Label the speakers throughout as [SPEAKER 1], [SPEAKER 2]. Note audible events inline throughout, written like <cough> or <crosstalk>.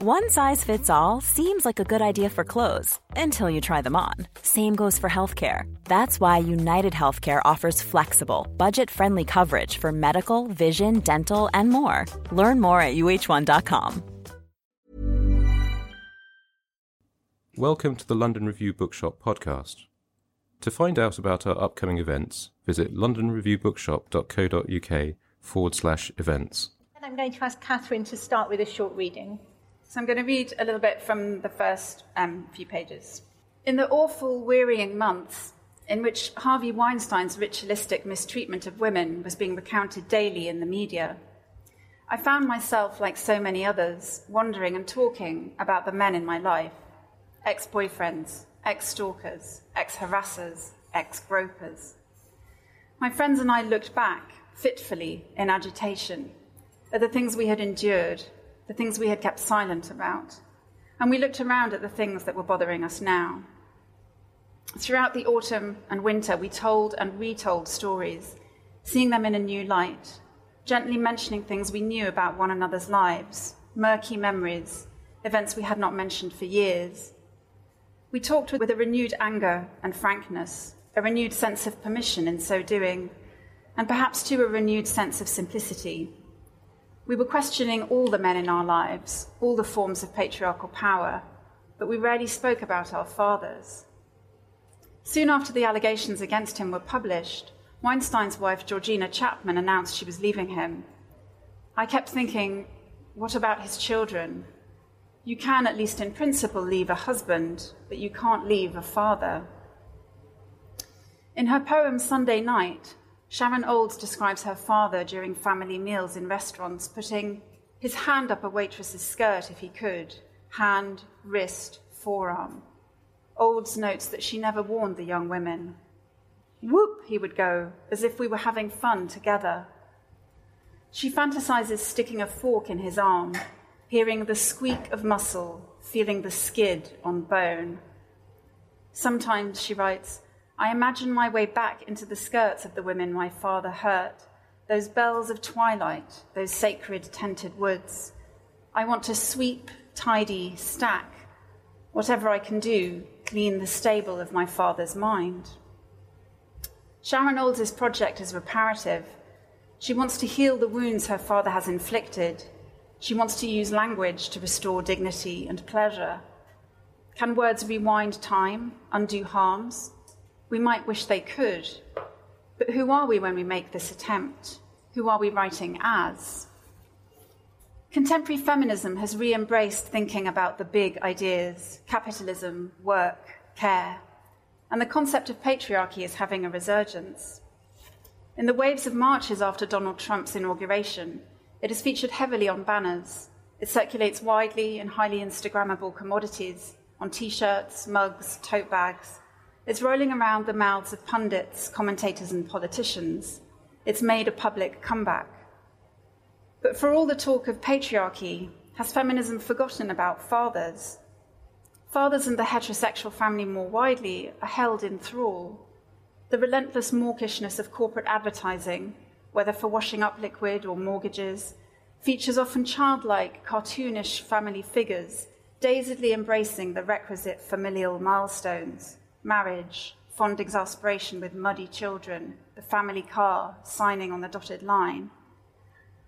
[SPEAKER 1] One size fits all seems like a good idea for clothes until you try them on. Same goes for healthcare. That's why United Healthcare offers flexible, budget friendly coverage for medical, vision, dental, and more. Learn more at uh1.com.
[SPEAKER 2] Welcome to the London Review Bookshop podcast. To find out about our upcoming events, visit londonreviewbookshop.co.uk forward slash events.
[SPEAKER 3] And I'm going to ask Catherine to start with a short reading. So I'm going to read a little bit from the first um, few pages. In the awful, wearying months in which Harvey Weinstein's ritualistic mistreatment of women was being recounted daily in the media, I found myself, like so many others, wondering and talking about the men in my life ex boyfriends, ex stalkers, ex harassers, ex gropers. My friends and I looked back, fitfully, in agitation, at the things we had endured the things we had kept silent about, and we looked around at the things that were bothering us now. Throughout the autumn and winter, we told and retold stories, seeing them in a new light, gently mentioning things we knew about one another's lives, murky memories, events we had not mentioned for years. We talked with a renewed anger and frankness, a renewed sense of permission in so doing, and perhaps too a renewed sense of simplicity. We were questioning all the men in our lives, all the forms of patriarchal power, but we rarely spoke about our fathers. Soon after the allegations against him were published, Weinstein's wife, Georgina Chapman, announced she was leaving him. I kept thinking, what about his children? You can, at least in principle, leave a husband, but you can't leave a father. In her poem Sunday Night, Sharon Olds describes her father during family meals in restaurants putting his hand up a waitress's skirt if he could hand, wrist, forearm. Olds notes that she never warned the young women. Whoop, he would go, as if we were having fun together. She fantasizes sticking a fork in his arm, hearing the squeak of muscle, feeling the skid on bone. Sometimes, she writes, I imagine my way back into the skirts of the women my father hurt, those bells of twilight, those sacred tented woods. I want to sweep, tidy, stack, whatever I can do, clean the stable of my father's mind. Sharon Olds' project is reparative. She wants to heal the wounds her father has inflicted. She wants to use language to restore dignity and pleasure. Can words rewind time, undo harms? We might wish they could, but who are we when we make this attempt? Who are we writing as? Contemporary feminism has re embraced thinking about the big ideas capitalism, work, care, and the concept of patriarchy is having a resurgence. In the waves of marches after Donald Trump's inauguration, it is featured heavily on banners. It circulates widely in highly Instagrammable commodities on t shirts, mugs, tote bags, it's rolling around the mouths of pundits, commentators, and politicians. It's made a public comeback. But for all the talk of patriarchy, has feminism forgotten about fathers? Fathers and the heterosexual family more widely are held in thrall. The relentless mawkishness of corporate advertising, whether for washing up liquid or mortgages, features often childlike, cartoonish family figures, dazedly embracing the requisite familial milestones marriage, fond exasperation with muddy children, the family car, signing on the dotted line.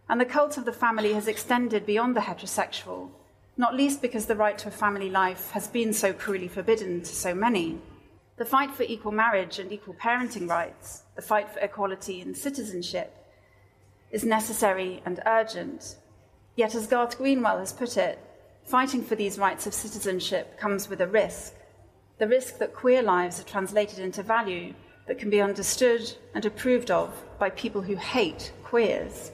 [SPEAKER 3] And the cult of the family has extended beyond the heterosexual, not least because the right to a family life has been so cruelly forbidden to so many. The fight for equal marriage and equal parenting rights, the fight for equality and citizenship, is necessary and urgent. Yet, as Garth Greenwell has put it, fighting for these rights of citizenship comes with a risk the risk that queer lives are translated into value that can be understood and approved of by people who hate queers.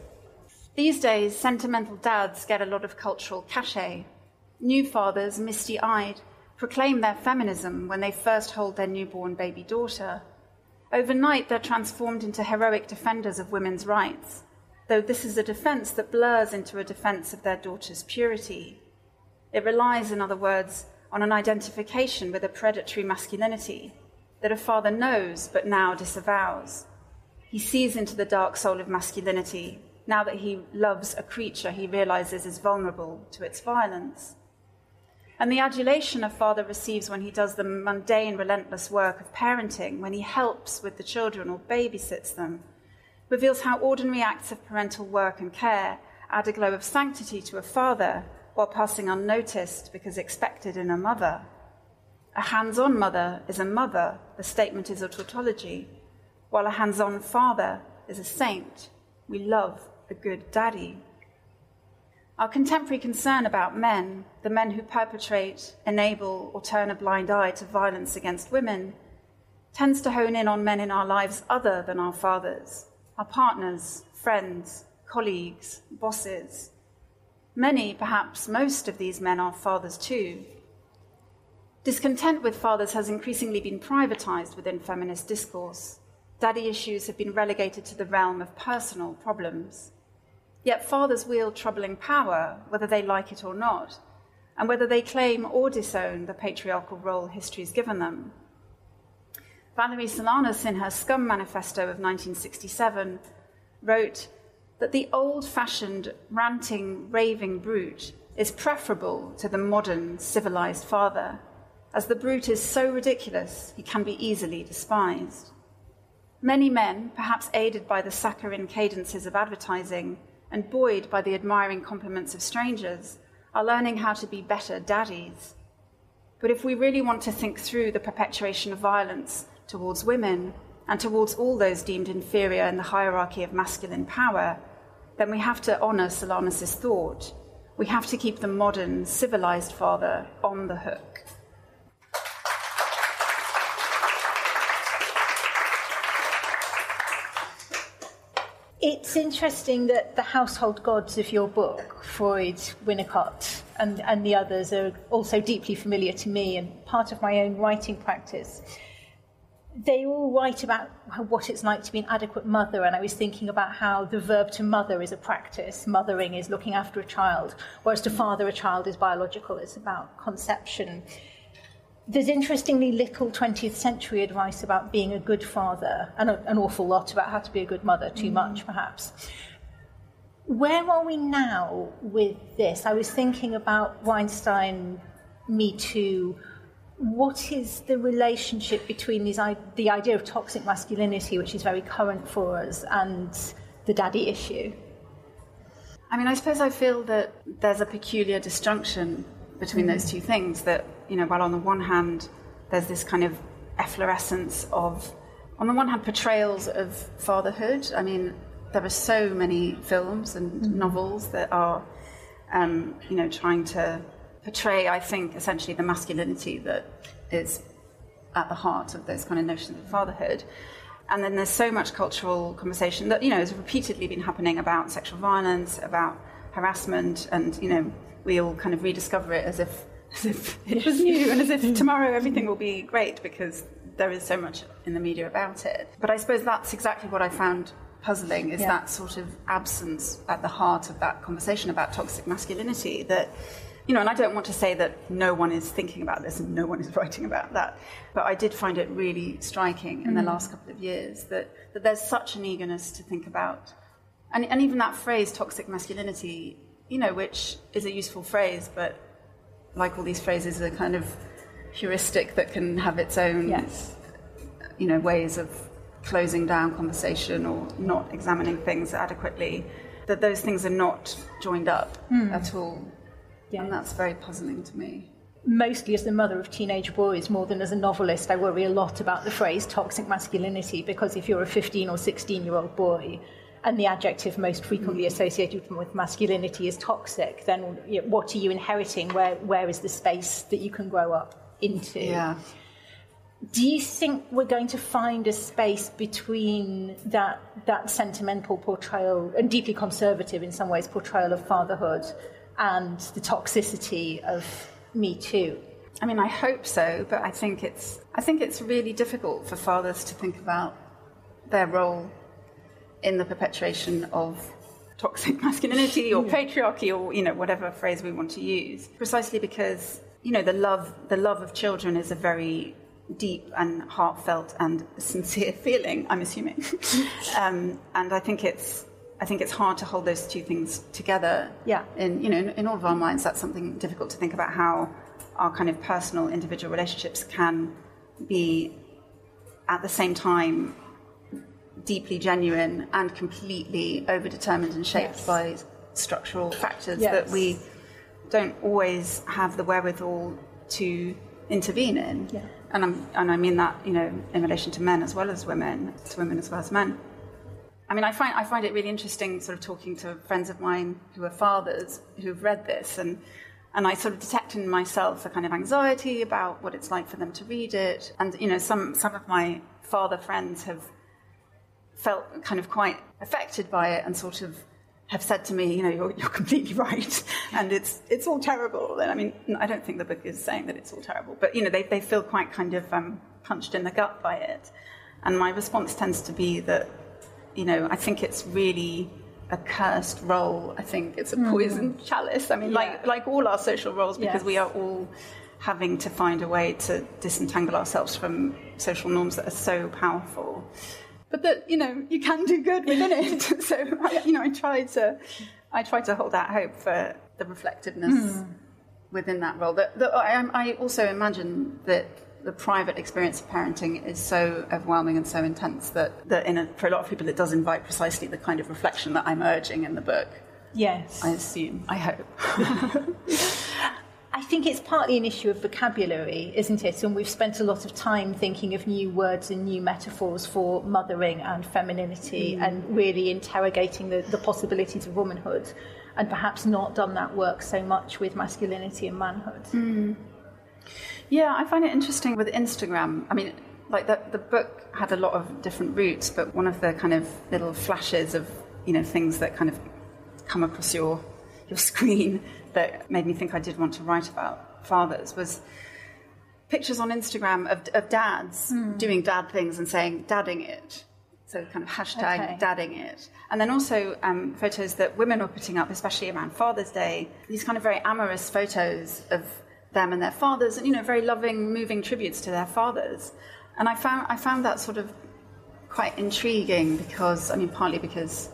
[SPEAKER 3] These days, sentimental dads get a lot of cultural cachet. New fathers, misty eyed, proclaim their feminism when they first hold their newborn baby daughter. Overnight, they're transformed into heroic defenders of women's rights, though this is a defense that blurs into a defense of their daughter's purity. It relies, in other words, on an identification with a predatory masculinity that a father knows but now disavows. He sees into the dark soul of masculinity now that he loves a creature he realizes is vulnerable to its violence. And the adulation a father receives when he does the mundane, relentless work of parenting, when he helps with the children or babysits them, reveals how ordinary acts of parental work and care add a glow of sanctity to a father while passing unnoticed because expected in a mother. A hands on mother is a mother, the statement is a tautology, while a hands on father is a saint. We love a good daddy. Our contemporary concern about men, the men who perpetrate, enable, or turn a blind eye to violence against women, tends to hone in on men in our lives other than our fathers, our partners, friends, colleagues, bosses. Many, perhaps most of these men are fathers too. Discontent with fathers has increasingly been privatized within feminist discourse. Daddy issues have been relegated to the realm of personal problems. Yet fathers wield troubling power, whether they like it or not, and whether they claim or disown the patriarchal role history has given them. Valerie Solanas, in her Scum Manifesto of 1967, wrote that the old fashioned, ranting, raving brute is preferable to the modern, civilized father, as the brute is so ridiculous he can be easily despised. Many men, perhaps aided by the saccharine cadences of advertising, and buoyed by the admiring compliments of strangers, are learning how to be better daddies. But if we really want to think through the perpetuation of violence towards women and towards all those deemed inferior in the hierarchy of masculine power, then we have to honour Solanas' thought. We have to keep the modern, civilized father on the hook.
[SPEAKER 4] It's interesting that the household gods of your book, Freud, Winnicott, and, and the others, are also deeply familiar to me and part of my own writing practice. They all write about what it's like to be an adequate mother, and I was thinking about how the verb to mother is a practice. Mothering is looking after a child, whereas to father a child is biological, it's about conception there's interestingly little 20th century advice about being a good father and a, an awful lot about how to be a good mother, too mm. much perhaps. Where are we now with this? I was thinking about Weinstein, Me Too. What is the relationship between these, the idea of toxic masculinity, which is very current for us, and the daddy issue?
[SPEAKER 3] I mean, I suppose I feel that there's a peculiar disjunction between mm. those two things that you know, while on the one hand, there's this kind of efflorescence of, on the one hand, portrayals of fatherhood. I mean, there are so many films and mm-hmm. novels that are, um, you know, trying to portray, I think, essentially the masculinity that is at the heart of those kind of notions of fatherhood. And then there's so much cultural conversation that, you know, has repeatedly been happening about sexual violence, about harassment, and, you know, we all kind of rediscover it as if <laughs> as if it was new and as if <laughs> tomorrow everything will be great because there is so much in the media about it. But I suppose that's exactly what I found puzzling is yeah. that sort of absence at the heart of that conversation about toxic masculinity that you know and I don't want to say that no one is thinking about this and no one is <laughs> writing about that but I did find it really striking in mm. the last couple of years that that there's such an eagerness to think about and and even that phrase toxic masculinity you know which is a useful phrase but like all these phrases, a kind of heuristic that can have its own, yes. you know, ways of closing down conversation or not examining things adequately. That those things are not joined up mm. at all, yeah. and that's very puzzling to me
[SPEAKER 4] mostly as the mother of teenage boys more than as a novelist, I worry a lot about the phrase toxic masculinity because if you're a 15 or 16 year old boy, and the adjective most frequently mm. associated with masculinity is toxic, then what are you inheriting? Where, where is the space that you can grow up into?
[SPEAKER 3] Yeah.
[SPEAKER 4] do you think we're going to find a space between that that sentimental portrayal and deeply conservative in some ways portrayal of fatherhood and the toxicity of Me Too?
[SPEAKER 3] I mean, I hope so, but I think it's I think it's really difficult for fathers to think about their role in the perpetuation of toxic <laughs> masculinity or patriarchy or you know whatever phrase we want to use precisely because you know the love the love of children is a very deep and heartfelt and sincere <laughs> feeling i'm assuming <laughs> um, and i think it's i think it's hard to hold those two things together
[SPEAKER 4] Yeah.
[SPEAKER 3] in you know in, in all of our minds that's something difficult to think about how our kind of personal individual relationships can be at the same time deeply genuine and completely overdetermined and shaped
[SPEAKER 4] Yes.
[SPEAKER 3] by structural factors
[SPEAKER 4] Yes.
[SPEAKER 3] that we don't always have the wherewithal to intervene in.
[SPEAKER 4] Yeah.
[SPEAKER 3] And, I'm, and I mean that, you know, in relation to men as well as women, to women as well as men. I mean, I find, I find it really interesting sort of talking to friends of mine who are fathers who've read this and, and I sort of detect in myself a kind of anxiety about what it's like for them to read it. And, you know, some, some of my father friends have felt kind of quite affected by it and sort of have said to me, you know, you're, you're completely <laughs> right, and it's it's all terrible. And I mean, I don't think the book is saying that it's all terrible, but you know, they they feel quite kind of um, punched in the gut by it. And my response tends to be that, you know, I think it's really a cursed role. I think it's a mm. poisoned chalice. I mean, like like all our social roles, because
[SPEAKER 4] Yes.
[SPEAKER 3] we are all having to find a way to disentangle ourselves from social norms that are so powerful but that you know you can do good within it. <laughs> so I, you know, I try to I try to hold out hope for the reflectiveness hmm. within that role. That, that I, I also imagine that the private experience of parenting is so overwhelming and so intense that, that in a, for a lot of people it does invite precisely the kind of reflection that I'm urging in the book.
[SPEAKER 4] Yes.
[SPEAKER 3] I assume. I hope. <laughs>
[SPEAKER 4] I think it's partly an issue of vocabulary, isn't it? And we've spent a lot of time thinking of new words and new metaphors for mothering and femininity mm. and really interrogating the, the possibilities of womanhood, and perhaps not done that work so much with masculinity and manhood. Mm.
[SPEAKER 3] Yeah, I find it interesting with Instagram. I mean, like the, the book had a lot of different routes, but one of the kind of little flashes of you know things that kind of come across your your <laughs> screen that made me think I did want to write about fathers was pictures on Instagram of, of dads doing dad things and saying dadding it. So kind of hashtag
[SPEAKER 4] Okay.
[SPEAKER 3] dadding it. And then also um, photos that women were putting up, especially around Father's Day, these kind of very amorous photos of them and their fathers, and you know, very loving, moving tributes to their fathers. And I found I found that sort of quite intriguing because I mean, partly because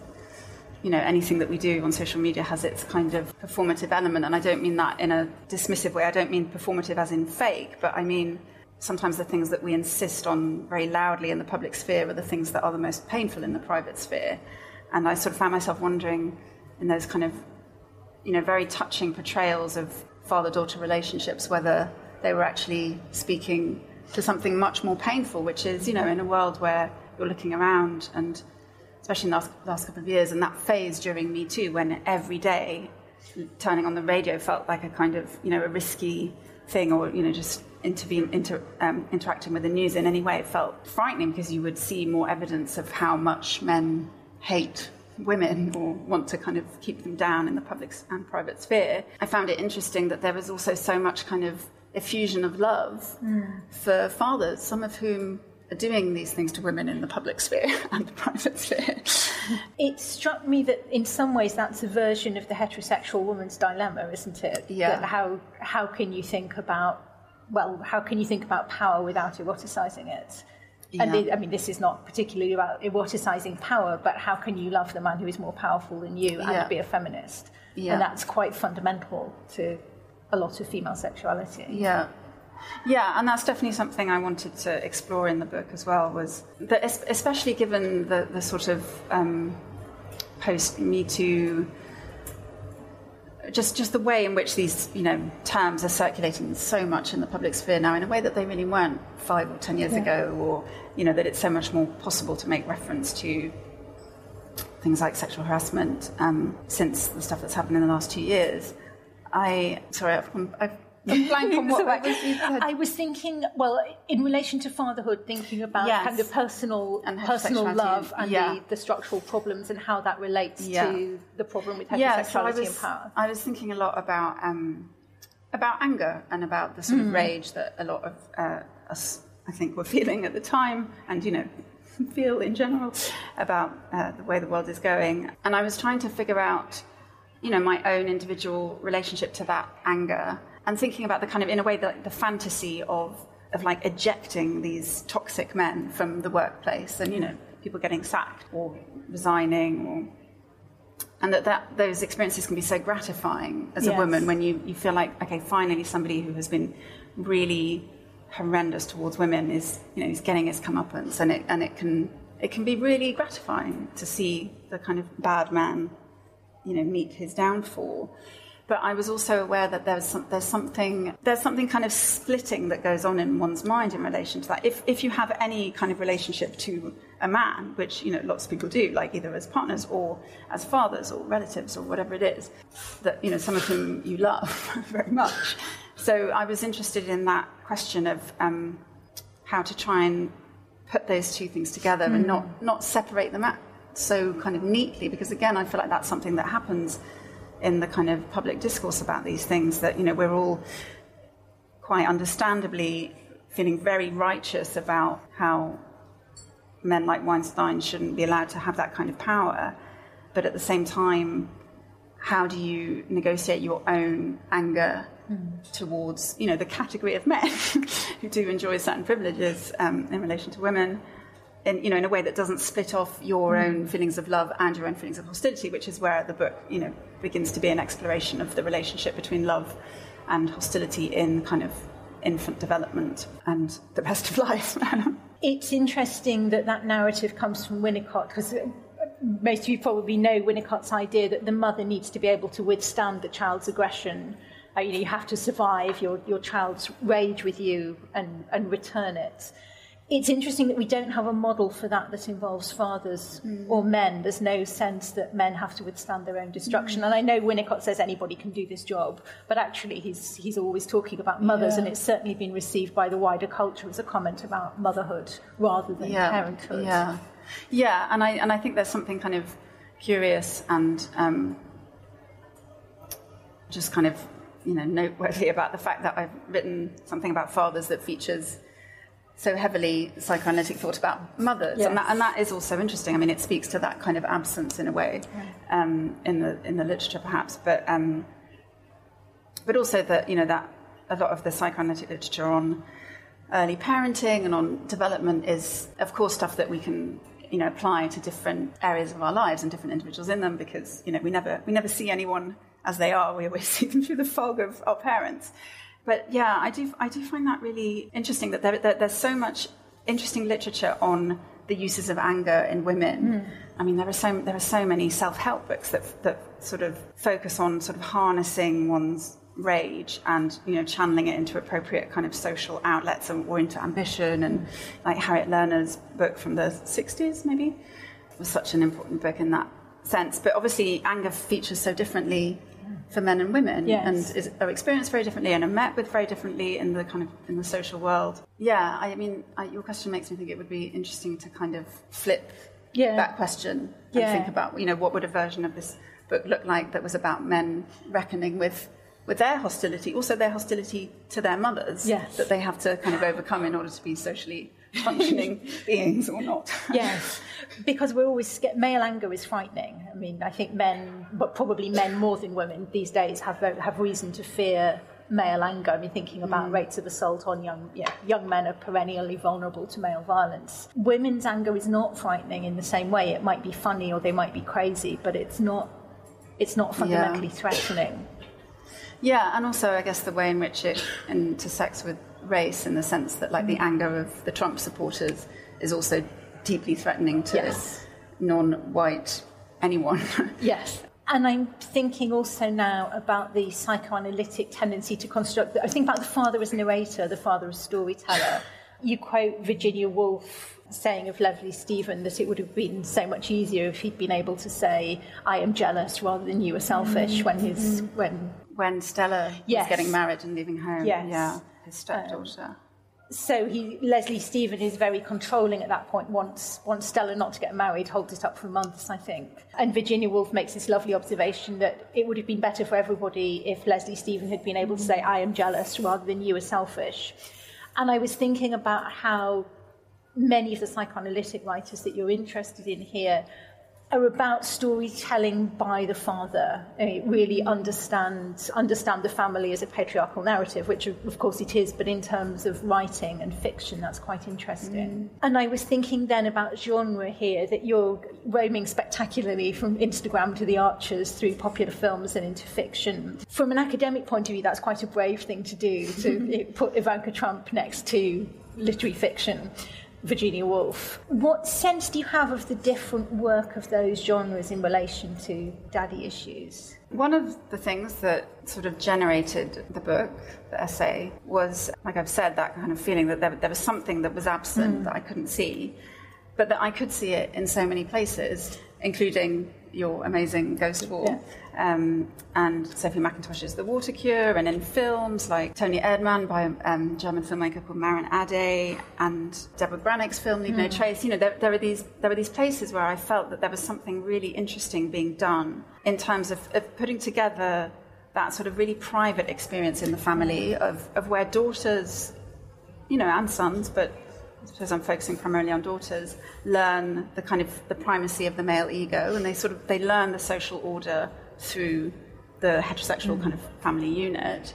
[SPEAKER 3] you know anything that we do on social media has its kind of performative element, and I don't mean that in a dismissive way. I don't mean performative as in fake, but I mean sometimes the things that we insist on very loudly in the public sphere are the things that are the most painful in the private sphere. And I sort of found myself wondering in those kind of you know very touching portrayals of father-daughter relationships whether they were actually speaking to something much more painful, which is you know in a world where you're looking around and especially in the last, last couple of years, and that phase during Me Too, when every day turning on the radio felt like a kind of, you know, a risky thing, or you know, just inter, um, interacting with the news in any way, it felt frightening because you would see more evidence of how much men hate women or want to kind of keep them down in the public and private sphere. I found it interesting that there was also so much kind of effusion of love hmm. for fathers, some of whom are doing these things to women in the public sphere <laughs> and the private sphere. <laughs>
[SPEAKER 4] It struck me that in some ways that's a version of the heterosexual woman's dilemma, isn't it?
[SPEAKER 3] Yeah.
[SPEAKER 4] That how how can you think about well, how can you think about power without eroticizing it? And
[SPEAKER 3] Yeah.
[SPEAKER 4] it, I mean, this is not particularly about eroticizing power, but how can you love the man who is more powerful than you and
[SPEAKER 3] Yeah.
[SPEAKER 4] be a feminist?
[SPEAKER 3] Yeah.
[SPEAKER 4] And that's quite fundamental to a lot of female sexuality.
[SPEAKER 3] Yeah. Yeah, and that's definitely something I wanted to explore in the book as well. Was that, especially given the, the sort of um, post Me Too, just just the way in which these you know terms are circulating so much in the public sphere now, in a way that they really weren't five or ten years ago, or you know that it's so much more possible to make reference to things like sexual harassment um, since the stuff that's happened in the last two years. I sorry, I've, I've blank <laughs> on what
[SPEAKER 4] Sorry.
[SPEAKER 3] that was you said.
[SPEAKER 4] I was thinking, well, in relation to fatherhood, thinking about
[SPEAKER 3] Yes.
[SPEAKER 4] kind of personal
[SPEAKER 3] And
[SPEAKER 4] personal love and
[SPEAKER 3] yeah.
[SPEAKER 4] the, the structural problems and how that relates
[SPEAKER 3] Yeah.
[SPEAKER 4] to the problem with heterosexuality
[SPEAKER 3] yeah, so I was,
[SPEAKER 4] and power.
[SPEAKER 3] I was thinking a lot about um, about anger and about the sort
[SPEAKER 4] Hmm.
[SPEAKER 3] of rage that a lot of uh, us, I think, were feeling at the time, and you know, <laughs> feel in general about uh, the way the world is going. And I was trying to figure out, you know, my own individual relationship to that anger, and thinking about the kind of, in a way, the, the fantasy of of like ejecting these toxic men from the workplace, and you know, people getting sacked or resigning or and that, that those experiences can be so gratifying as
[SPEAKER 4] Yes.
[SPEAKER 3] a woman when you, you feel like okay finally somebody who has been really horrendous towards women is you know is getting his comeuppance and it and it can it can be really gratifying to see the kind of bad man you know meet his downfall but I was also aware that there's some, there's something there's something kind of splitting that goes on in one's mind in relation to that. If if you have any kind of relationship to a man, which you know lots of people do, like either as partners or as fathers or relatives or whatever it is, that you know some of whom you love <laughs> very much. So I was interested in that question of um, how to try and put those two things together and not not separate them out so kind of neatly because again I feel like that's something that happens in the kind of public discourse about these things that you know we're all quite understandably feeling very righteous about how men like Weinstein shouldn't be allowed to have that kind of power. But at the same time how do you negotiate your own anger towards you know the category of men <laughs> who do enjoy certain privileges um, in relation to women in you know in a way that doesn't split off your own feelings of love and your own feelings of hostility which is where the book you know begins to be an exploration of the relationship between love and hostility in kind of infant development and the rest of <laughs> life
[SPEAKER 4] It's interesting that that narrative comes from Winnicott because most of you probably know Winnicott's idea that the mother needs to be able to withstand the child's aggression. Uh, you know, you have to survive your, your child's rage with you and, and return it. It's interesting that we don't have a model for that that involves fathers or men. There's no sense that men have to withstand their own destruction. And I know Winnicott says anybody can do this job, but actually he's, he's always talking about mothers, and it's certainly been received by the wider culture as a comment about motherhood rather than parenthood.
[SPEAKER 3] Yeah, yeah, and I and I think there's something kind of curious and um, just kind of you know noteworthy <laughs> about the fact that I've written something about fathers that features so heavily psychoanalytic thought about mothers, and, that, and that is also interesting. I mean, it speaks to that kind of absence in a way um, in the in the literature, perhaps, but um, but also that you know that a lot of the psychoanalytic literature on early parenting and on development is, of course, stuff that we can you know apply to different areas of our lives and different individuals in them because you know we never we never see anyone as they are. We always <laughs> see them through the fog of our parents. But yeah, I do I do find that really interesting that there, there, there's so much interesting literature on the uses of anger in women. Hmm. I mean, there are so there are so many self help books that that sort of focus on sort of harnessing one's rage and you know channeling it into appropriate kind of social outlets and, or into ambition and like Harriet Lerner's book from the 60s maybe. Was such an important book in that sense. But obviously anger features so differently for men and women
[SPEAKER 4] Yes.
[SPEAKER 3] and is, are experienced very differently and are met with very differently in the kind of in the social world yeah i mean I, your question makes me think it would be interesting to kind of flip
[SPEAKER 4] Yeah.
[SPEAKER 3] that question and
[SPEAKER 4] Yeah.
[SPEAKER 3] think about you know what would a version of this book look like that was about men reckoning with with their hostility also their hostility to their mothers
[SPEAKER 4] Yes.
[SPEAKER 3] that they have to kind of overcome in order to be socially functioning <laughs> beings or not
[SPEAKER 4] Yes, because we're always scared. Male anger is frightening. I mean, I think men, but probably men more than women these days, have uh, have reason to fear male anger. I mean, thinking about mm. rates of assault on young yeah, young men are perennially vulnerable to male violence. Women's anger is not frightening in the same way. It might be funny or they might be crazy, but it's not. It's not fundamentally threatening.
[SPEAKER 3] Yeah, and also I guess the way in which it intersects with race in the sense that like the anger of the Trump supporters is also deeply threatening to
[SPEAKER 4] Yes.
[SPEAKER 3] non-white anyone. <laughs>
[SPEAKER 4] Yes. And I'm thinking also now about the psychoanalytic tendency to construct. I think about the father as narrator, the father as storyteller. You quote Virginia Woolf saying of Leslie Stephen that it would have been so much easier if he'd been able to say, I am jealous rather than you are selfish mm-hmm. when his when
[SPEAKER 3] when Stella
[SPEAKER 4] yes.
[SPEAKER 3] was getting married and leaving home.
[SPEAKER 4] Yes.
[SPEAKER 3] Yeah. His stepdaughter. Um,
[SPEAKER 4] so he, Leslie Stephen is very controlling at that point, wants, wants Stella not to get married, holds it up for months, I think. And Virginia Woolf makes this lovely observation that it would have been better for everybody if Leslie Stephen had been able to say, I am jealous, rather than you are selfish. And I was thinking about how many of the psychoanalytic writers that you're interested in here are about storytelling by the father. It really understand understand the family as a patriarchal narrative, which of course it is, but in terms of writing and fiction, that's quite interesting. Mm. And I was thinking then about genre here that you're roaming spectacularly from Instagram to the Archers through popular films and into fiction. From an academic point of view, that's quite a brave thing to do to <laughs> put Ivanka Trump next to literary fiction. Virginia Woolf. What sense do you have of the different work of those genres in relation to daddy issues?
[SPEAKER 3] One of the things that sort of generated the book, the essay, was, like I've said, that kind of feeling that there, there was something that was absent mm. that I couldn't see, but that I could see it in so many places, including your amazing Ghost Wall. Yeah. Um, and Sophie Mackintosh's The Water Cure, and in films like Toni Erdmann by a um, German filmmaker called Maren Ade, and Debra Granik's film Leave mm. No Trace. You know, there, there, are these there are these places where I felt that there was something really interesting being done in terms of, of putting together that sort of really private experience in the family of, of where daughters, you know, and sons, but suppose I'm focusing primarily on daughters, learn the kind of the primacy of the male ego, and they sort of they learn the social order through the heterosexual mm. kind of family unit,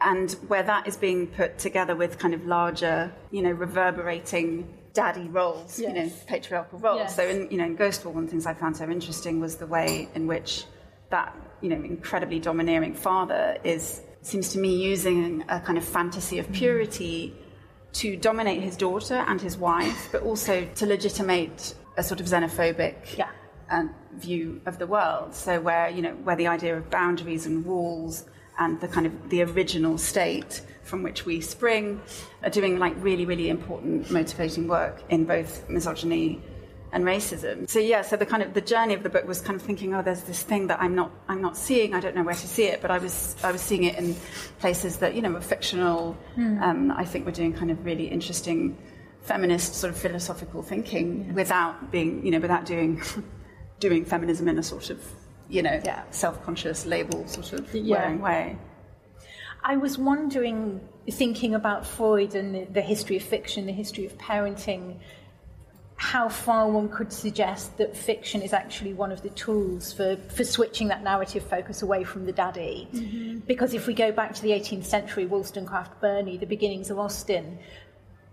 [SPEAKER 3] and where that is being put together with kind of larger, you know, reverberating daddy roles, yes. you know, patriarchal roles. Yes. So in you know in Ghost Wall, one of the things I found so interesting was the way in which that you know incredibly domineering father is seems to me using a kind of fantasy of purity to dominate his daughter and his wife, but also to legitimate a sort of xenophobic
[SPEAKER 4] yeah.
[SPEAKER 3] uh, view of the world. So where you know where the idea of boundaries and walls and the kind of the original state from which we spring are doing like really really important motivating work in both misogyny and racism. So yeah, so the kind of the journey of the book was kind of thinking, oh, there's this thing that I'm not I'm not seeing. I don't know where to see it, but I was I was seeing it in places that you know were fictional. Mm. Um, I think we're doing kind of really interesting feminist sort of philosophical thinking yes. without being you know without doing <laughs> doing feminism in a sort of you know yeah. self-conscious label sort of yeah. wearing way.
[SPEAKER 4] I was wondering, thinking about Freud and the, the history of fiction, the history of parenting how far one could suggest that fiction is actually one of the tools for, for switching that narrative focus away from the daddy. Mm-hmm. Because if we go back to the 18th century, Wollstonecraft, Burney, the beginnings of Austen,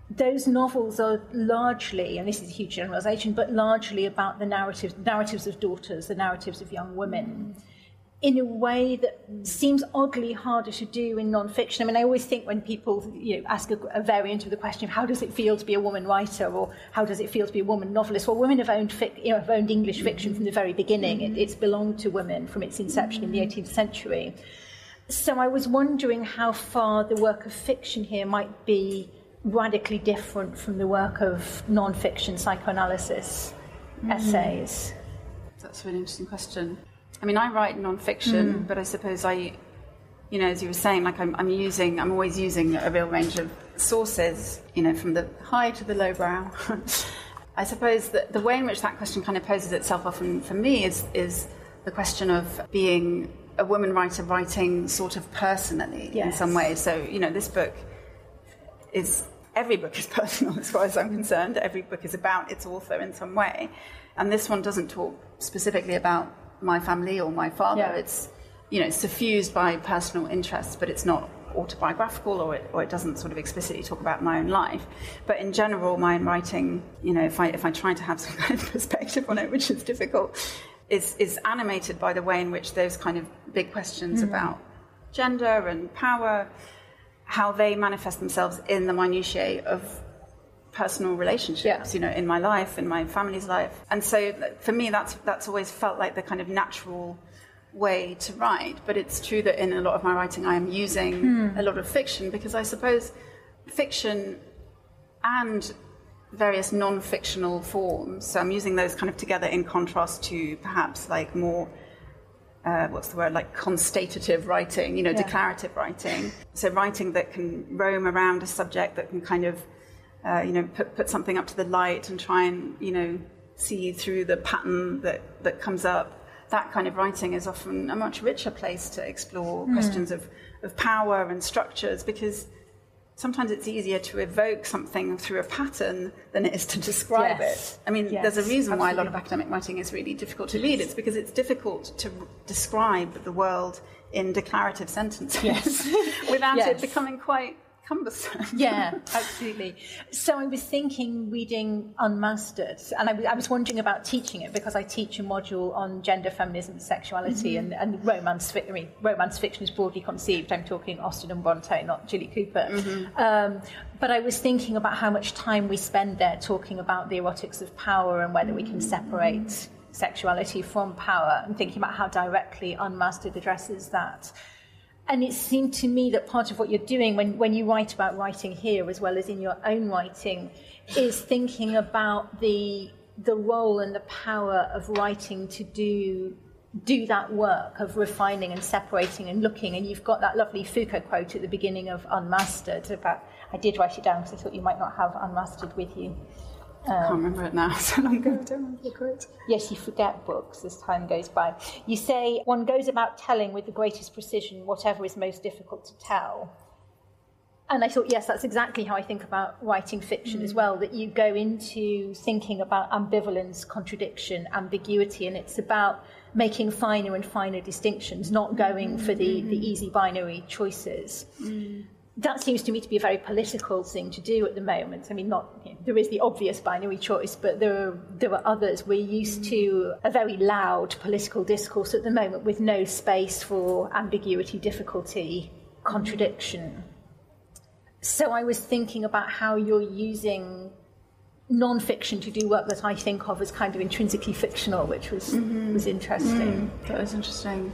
[SPEAKER 4] those novels are largely, and this is a huge generalization, but largely about the narratives, narratives of daughters, the narratives of young women. Mm in a way that seems oddly harder to do in non-fiction. I mean, I always think when people you know, ask a, a, variant of the question of how does it feel to be a woman writer or how does it feel to be a woman novelist, well, women have owned, fic, you know, have owned English fiction from the very beginning. It, it's belonged to women from its inception in the 18th century. So I was wondering how far the work of fiction here might be radically different from the work of non-fiction psychoanalysis mm. essays.
[SPEAKER 3] That's a really interesting question. I mean, I write nonfiction, mm. but I suppose I, you know, as you were saying, like I'm, I'm using, I'm always using a real range of sources, you know, from the high to the lowbrow. <laughs> I suppose that the way in which that question kind of poses itself often for me is, is the question of being a woman writer writing sort of personally yes. in some way. So, you know, this book is every book is <laughs> personal as far as I'm concerned. Every book is about its author in some way. And this one doesn't talk specifically about my family or my father. Yeah. It's you know suffused by personal interests, but it's not autobiographical or it, or it doesn't sort of explicitly talk about my own life. But in general, my own writing, you know, if I if I try to have some <laughs> kind of perspective on it, which is difficult, is is animated by the way in which those kind of big questions mm. about gender and power, how they manifest themselves in the minutiae of personal relationships, yeah. you know, in my life, in my family's life. And so for me, that's, that's always felt like the kind of natural way to write. But it's true that in a lot of my writing, I am using hmm. a lot of fiction because I suppose fiction and various non-fictional forms. So I'm using those kind of together in contrast to perhaps like more uh, what's the word like constatative writing, you know, yeah. declarative writing. So writing that can roam around a subject that can kind of uh, you know put, put something up to the light and try and you know see through the pattern that that comes up. That kind of writing is often a much richer place to explore mm. questions of, of power and structures because sometimes it's easier to evoke something through a pattern than it is to describe yes. it. I mean, yes, there's a reason absolutely. why a lot of academic writing is really difficult to read. It's because it's difficult to describe the world in declarative sentences yes. <laughs> without it becoming quite cumbersome. <laughs>
[SPEAKER 4] yeah, absolutely. So I was thinking reading Unmastered, and I, I, was wondering about teaching it because I teach a module on gender, feminism, sexuality, mm-hmm. and, and romance. Fiction. I mean, romance fiction is broadly conceived. I'm talking Austen and Bronte, not Jilly Cooper. Mm-hmm. Um, but I was thinking about how much time we spend there talking about the erotics of power and whether we can separate sexuality from power, and thinking about how directly Unmastered addresses that and it seemed to me that part of what you're doing when, when you write about writing here as well as in your own writing is thinking about the the role and the power of writing to do do that work of refining and separating and looking. And you've got that lovely Foucault quote at the beginning of Unmastered about I did write it down because I thought you might not have Unmastered with you
[SPEAKER 3] um, I can't remember it now, so long ago. I don't remember the quote.
[SPEAKER 4] Yes, you forget books as time goes by. You say, one goes about telling with the greatest precision whatever is most difficult to tell. And I thought, yes, that's exactly how I think about writing fiction mm. as well, that you go into thinking about ambivalence, contradiction, ambiguity, and it's about making finer and finer distinctions, not going for the, mm-hmm. the easy binary choices. Mm that seems to me to be a very political thing to do at the moment. I mean, not you know, there is the obvious binary choice, but there are there are others. We're used to a very loud political discourse at the moment with no space for ambiguity, difficulty, contradiction. So I was thinking about how you're using non-fiction to do work that I think of as kind of intrinsically fictional, which was mm-hmm. was interesting.
[SPEAKER 3] Mm, that was interesting.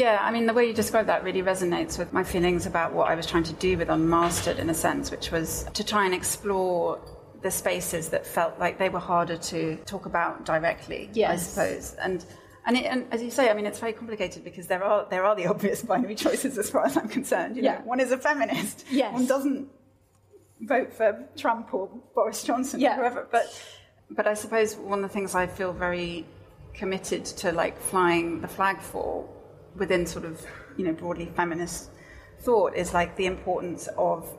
[SPEAKER 3] Yeah, I mean, the way you describe that really resonates with my feelings about what I was trying to do with Unmastered, in a sense, which was to try and explore the spaces that felt like they were harder to talk about directly, yes. I suppose. And and, it, and, as you say, I mean, it's very complicated because there are there are the <laughs> obvious binary choices as far as I'm concerned. You yeah. know, one is a feminist. Yes. One doesn't vote for Trump or Boris Johnson yeah. or whoever. But but I suppose one of the things I feel very committed to like flying the flag for within sort of you know broadly feminist thought is like the importance of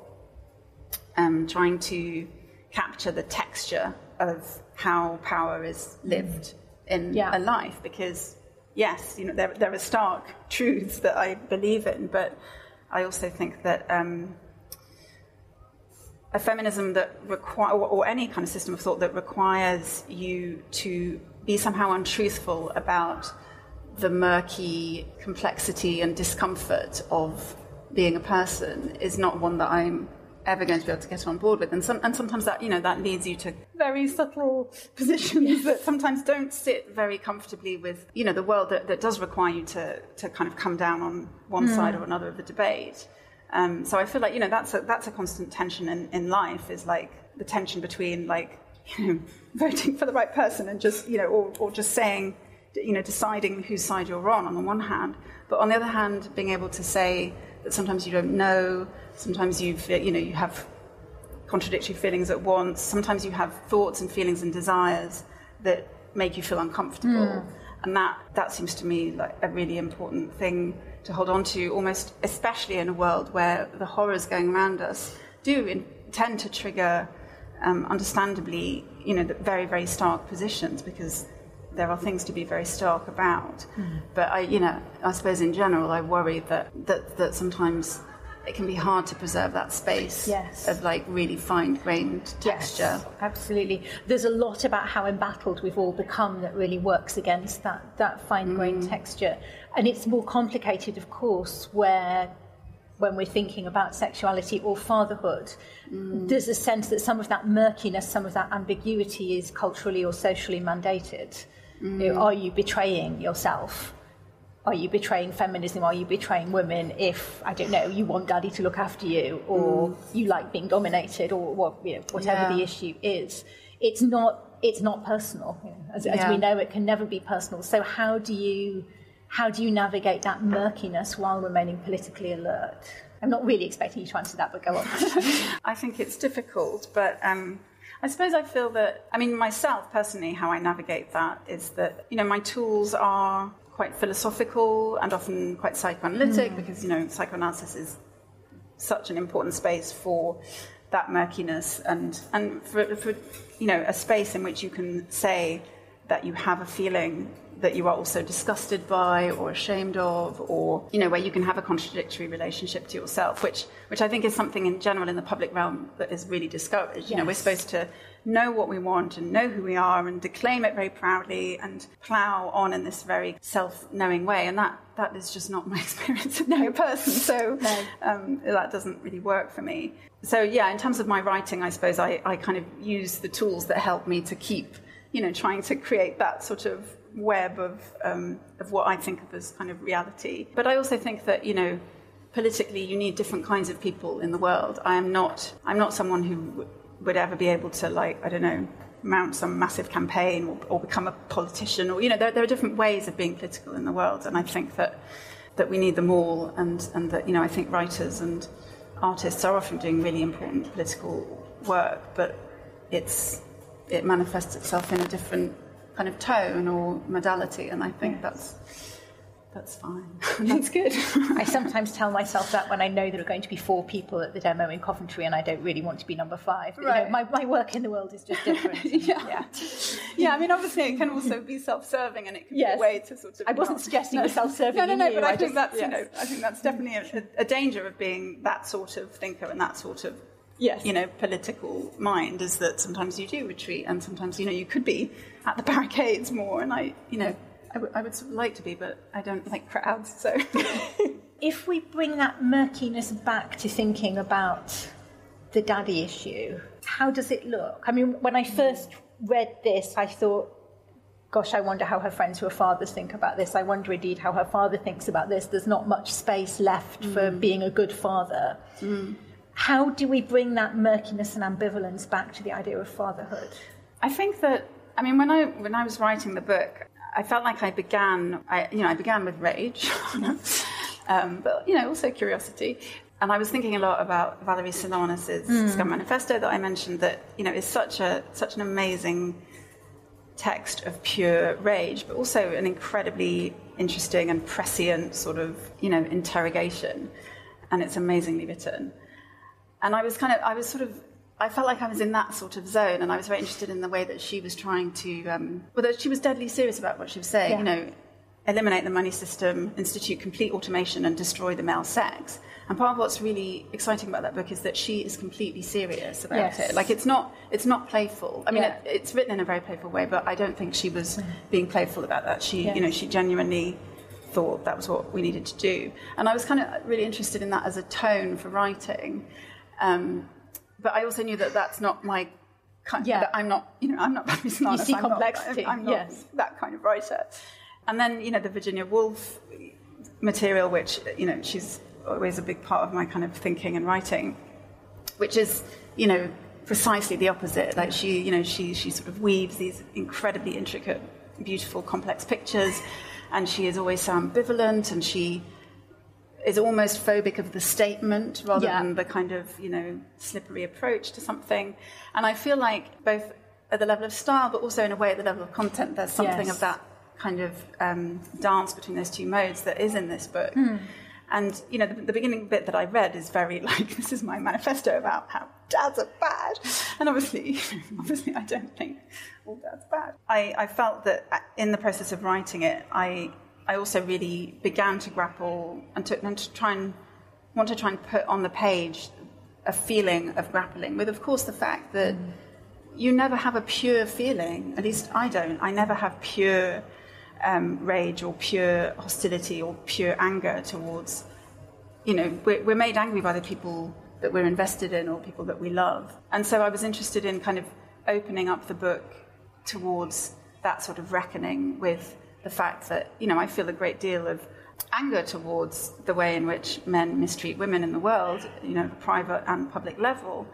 [SPEAKER 3] um, trying to capture the texture of how power is lived in yeah. a life because yes you know there, there are stark truths that i believe in but i also think that um, a feminism that require or, or any kind of system of thought that requires you to be somehow untruthful about the murky complexity and discomfort of being a person is not one that I'm ever going to be able to get on board with. And, some, and sometimes that, you know, that leads you to very subtle <laughs> positions that sometimes don't sit very comfortably with, you know, the world that, that does require you to, to kind of come down on one mm. side or another of the debate. Um, so I feel like, you know, that's a, that's a constant tension in, in life is like the tension between like, you <laughs> know, voting for the right person and just, you know, or, or just saying, you know, deciding whose side you're on on the one hand, but on the other hand, being able to say that sometimes you don't know, sometimes you you know, you have contradictory feelings at once, sometimes you have thoughts and feelings and desires that make you feel uncomfortable. Mm. And that, that seems to me like a really important thing to hold on to, almost especially in a world where the horrors going around us do in, tend to trigger, um, understandably, you know, very, very stark positions because there are things to be very stark about. Mm. But I, you know, I suppose in general, I worry that, that, that sometimes it can be hard to preserve that space
[SPEAKER 4] yes.
[SPEAKER 3] of like really fine grained texture. Yes,
[SPEAKER 4] absolutely. There's a lot about how embattled we've all become that really works against that, that fine grained mm. texture. And it's more complicated, of course, where when we're thinking about sexuality or fatherhood, mm. there's a sense that some of that murkiness, some of that ambiguity is culturally or socially mandated. Mm. Are you betraying yourself? are you betraying feminism? Are you betraying women if, I don't know, you want daddy to look after you or mm. you like being dominated or what, you know, whatever yeah. the issue is? It's not, it's not personal. You know, as, yeah. as we know, it can never be personal. So how do you, how do you navigate that murkiness while remaining politically alert? I'm not really expecting you to answer that, but go on. <laughs>
[SPEAKER 3] I think it's difficult, but um, I suppose I feel that, I mean, myself personally, how I navigate that is that, you know, my tools are quite philosophical and often quite psychoanalytic mm. because you know psychoanalysis is such an important space for that murkiness and and for, for you know a space in which you can say that you have a feeling that you are also disgusted by or ashamed of or you know where you can have a contradictory relationship to yourself which which I think is something in general in the public realm that is really discouraged yes. you know we're supposed to know what we want and know who we are and declaim it very proudly and plow on in this very self-knowing way and that that is just not my <laughs> experience of knowing a person so no. um, that doesn't really work for me so yeah in terms of my writing I suppose I, I kind of use the tools that help me to keep you know trying to create that sort of web of um, of what I think of as kind of reality. But I also think that you know politically you need different kinds of people in the world. I am not I'm not someone who w- would ever be able to like I don't know mount some massive campaign or, or become a politician or you know there, there are different ways of being political in the world and I think that that we need them all and and that you know I think writers and artists are often doing really important political work but it's it manifests itself in a different kind of tone or modality, and I think that's that's fine. <laughs>
[SPEAKER 4] That's good. <laughs> I sometimes tell myself that when I know there are going to be four people at the demo in Coventry and I don't really want to be number five. Right. You know, my, my work in the world is just different. <laughs>
[SPEAKER 3] yeah. yeah. yeah. I mean, obviously, it can also be self serving and it can yes. be a way to sort of.
[SPEAKER 4] I wasn't not, suggesting no, self serving.
[SPEAKER 3] No, no, no,
[SPEAKER 4] you.
[SPEAKER 3] but
[SPEAKER 4] I,
[SPEAKER 3] I think, just, that's, yes. you know, I think that's definitely a, a danger of being that sort of thinker and that sort of yes. you know, political mind is that sometimes you do retreat and sometimes, you know, you could be at the barricades more. And I, you know, I, w- I would sort of like to be, but I don't like crowds. So <laughs>
[SPEAKER 4] if we bring that murkiness back to thinking about the daddy issue, how does it look? I mean, when I first read this, I thought, gosh, I wonder how her friends who are fathers think about this. I wonder indeed how her father thinks about this. There's not much space left mm. for being a good father. Mm. How do we bring that murkiness and ambivalence back to the idea of fatherhood?
[SPEAKER 3] I think that I mean when I when I was writing the book, I felt like I began I you know I began with rage, <laughs> um, but you know also curiosity. And I was thinking a lot about Valerie Solanas' mm. Scum Manifesto that I mentioned that you know is such a such an amazing text of pure rage, but also an incredibly interesting and prescient sort of you know interrogation, and it's amazingly written and I was kind of, I was sort of, I felt like I was in that sort of zone, and I was very interested in the way that she was trying to, um, well, that she was deadly serious about what she was saying. Yeah. You know, eliminate the money system, institute complete automation, and destroy the male sex. And part of what's really exciting about that book is that she is completely serious about yes. it. Like it's not, it's not playful. I mean, yeah. it, it's written in a very playful way, but I don't think she was mm. being playful about that. She, yes. you know, she genuinely thought that was what we needed to do. And I was kind of really interested in that as a tone for writing. Um, but I also knew that that's not my kind. Yeah. I'm not, you know, I'm not Barry <laughs>
[SPEAKER 4] You see I'm complexity.
[SPEAKER 3] Not, I'm not
[SPEAKER 4] yes.
[SPEAKER 3] that kind of writer. And then, you know, the Virginia Woolf material, which you know, she's always a big part of my kind of thinking and writing, which is, you know, precisely the opposite. Like she, you know, she she sort of weaves these incredibly intricate, beautiful, complex pictures, and she is always so ambivalent, and she is almost phobic of the statement rather
[SPEAKER 4] Yeah.
[SPEAKER 3] than the kind of, you know, slippery approach to something. And I feel like both at the level of style, but also in a way at the level of content, there's something
[SPEAKER 4] Yes.
[SPEAKER 3] of that kind of um, dance between those two modes that is in this book.
[SPEAKER 4] Hmm.
[SPEAKER 3] And, you know, the, the beginning bit that I read is very <laughs> like, this is my manifesto about how dads are bad. And obviously, <laughs> obviously, I don't think all dads are bad. I, I felt that uh, in the process of writing it, I, I also really began to grapple and to, and to try and want to try and put on the page a feeling of grappling with, of course, the fact that you never have a pure feeling. At least I don't. I never have pure um, rage or pure hostility or pure anger towards. You know, we're, we're made angry by the people that we're invested in or people that we love. And so I was interested in kind of opening up the book towards that sort of reckoning with the fact that, you know, I feel a great deal of anger towards the way in which men mistreat women in the world, you know, private and public level.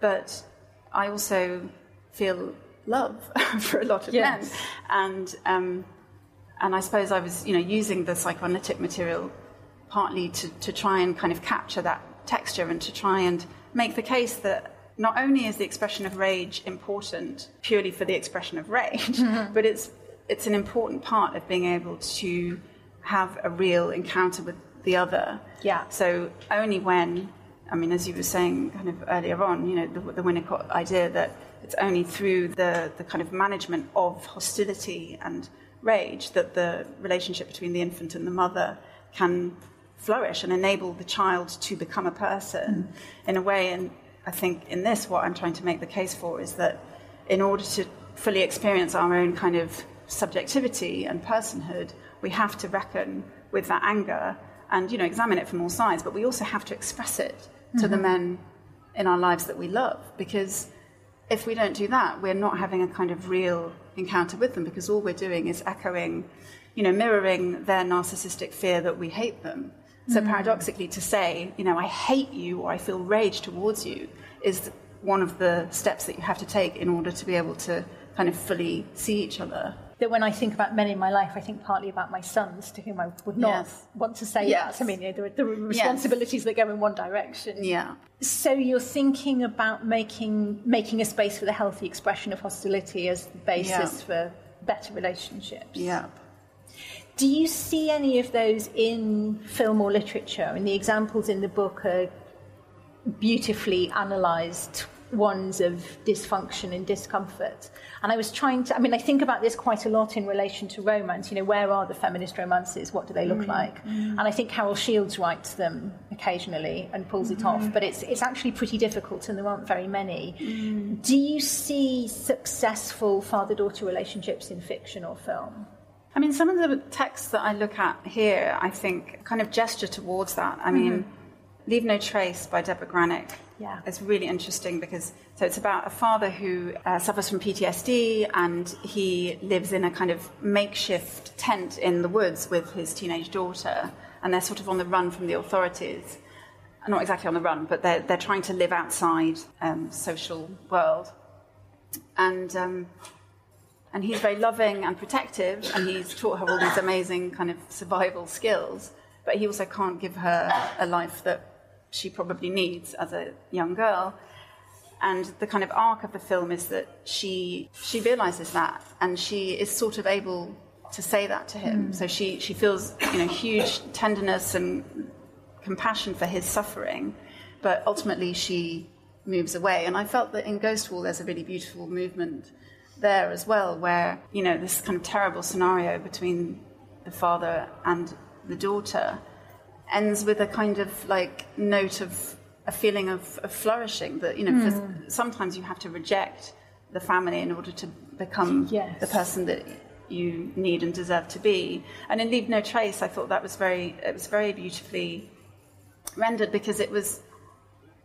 [SPEAKER 3] But I also feel love <laughs> for a lot of
[SPEAKER 4] Yes.
[SPEAKER 3] men. And, um, and I suppose I was, you know, using the psychoanalytic material partly to, to try and kind of capture that texture and to try and make the case that not only is the expression of rage important purely for the expression of rage, but it's it's an important part of being able to have a real encounter with the other.
[SPEAKER 4] Yeah.
[SPEAKER 3] So only when, I mean, as you were saying kind of earlier on, you know, the, the Winnicott idea that it's only through the, the kind of management of hostility and rage that the relationship between the infant and the mother can flourish and enable the child to become a person mm. in a way. And I think in this, what I'm trying to make the case for is that in order to fully experience our own kind of subjectivity and personhood, we have to reckon with that anger and you know examine it from all sides. But we also have to express it to the mm-hmm. men in our lives that we love because if we don't do that, we're not having a kind of real encounter with them because all we're doing is echoing, you know, mirroring their narcissistic fear that we hate them. So mm-hmm. paradoxically, to say, you know, I hate you or I feel rage towards you is one of the steps that you have to take in order to be able to kind of fully see each other.
[SPEAKER 4] That when I think about men in my life, I think partly about my sons, to whom I would not
[SPEAKER 3] Yes.
[SPEAKER 4] want to say
[SPEAKER 3] Yes.
[SPEAKER 4] that. I mean, you know, there are, there are responsibilities that go in one direction.
[SPEAKER 3] Yeah.
[SPEAKER 4] So you're thinking about making making a space for the healthy expression of hostility as the basis
[SPEAKER 3] Yeah.
[SPEAKER 4] for better relationships.
[SPEAKER 3] Yeah.
[SPEAKER 4] Do you see any of those in film or literature? And the examples in the book are beautifully analysed ones of dysfunction and discomfort. And I was trying to, I mean, I think about this quite a lot in relation to romance. You know, where are the feminist romances? What do they look mm, like? Mm. And I think Carol Shields writes them occasionally and pulls it off, mm-hmm. but it's, it's actually pretty difficult and there aren't very many. Mm. Do you see successful father daughter relationships in fiction or film?
[SPEAKER 3] I mean, some of the texts that I look at here, I think, kind of gesture towards that. I mean, mm-hmm. Leave No Trace by Debra Granik
[SPEAKER 4] Yeah.
[SPEAKER 3] is really interesting because so it's about a father who uh, suffers from PTSD and he lives in a kind of makeshift tent in the woods with his teenage daughter, and they're sort of on the run from the authorities. Not exactly on the run, but they're, they're trying to live outside um, social world. And um, and he's very loving and protective, and he's taught her all these amazing kind of survival skills. But he also can't give her a life that she probably needs as a young girl. And the kind of arc of the film is that she she realizes that, and she is sort of able to say that to him. Hmm. So she she feels you know huge tenderness and compassion for his suffering, but ultimately she moves away. And I felt that in Ghost Wall there's a really beautiful movement there as well, where you know this kind of terrible scenario between the father and the daughter ends with a kind of like note of a feeling of, of flourishing that you know for, hmm. sometimes you have to reject the family in order to become
[SPEAKER 4] Yes.
[SPEAKER 3] the person that you need and deserve to be. And in leave no trace i thought that was very it was very beautifully rendered because it was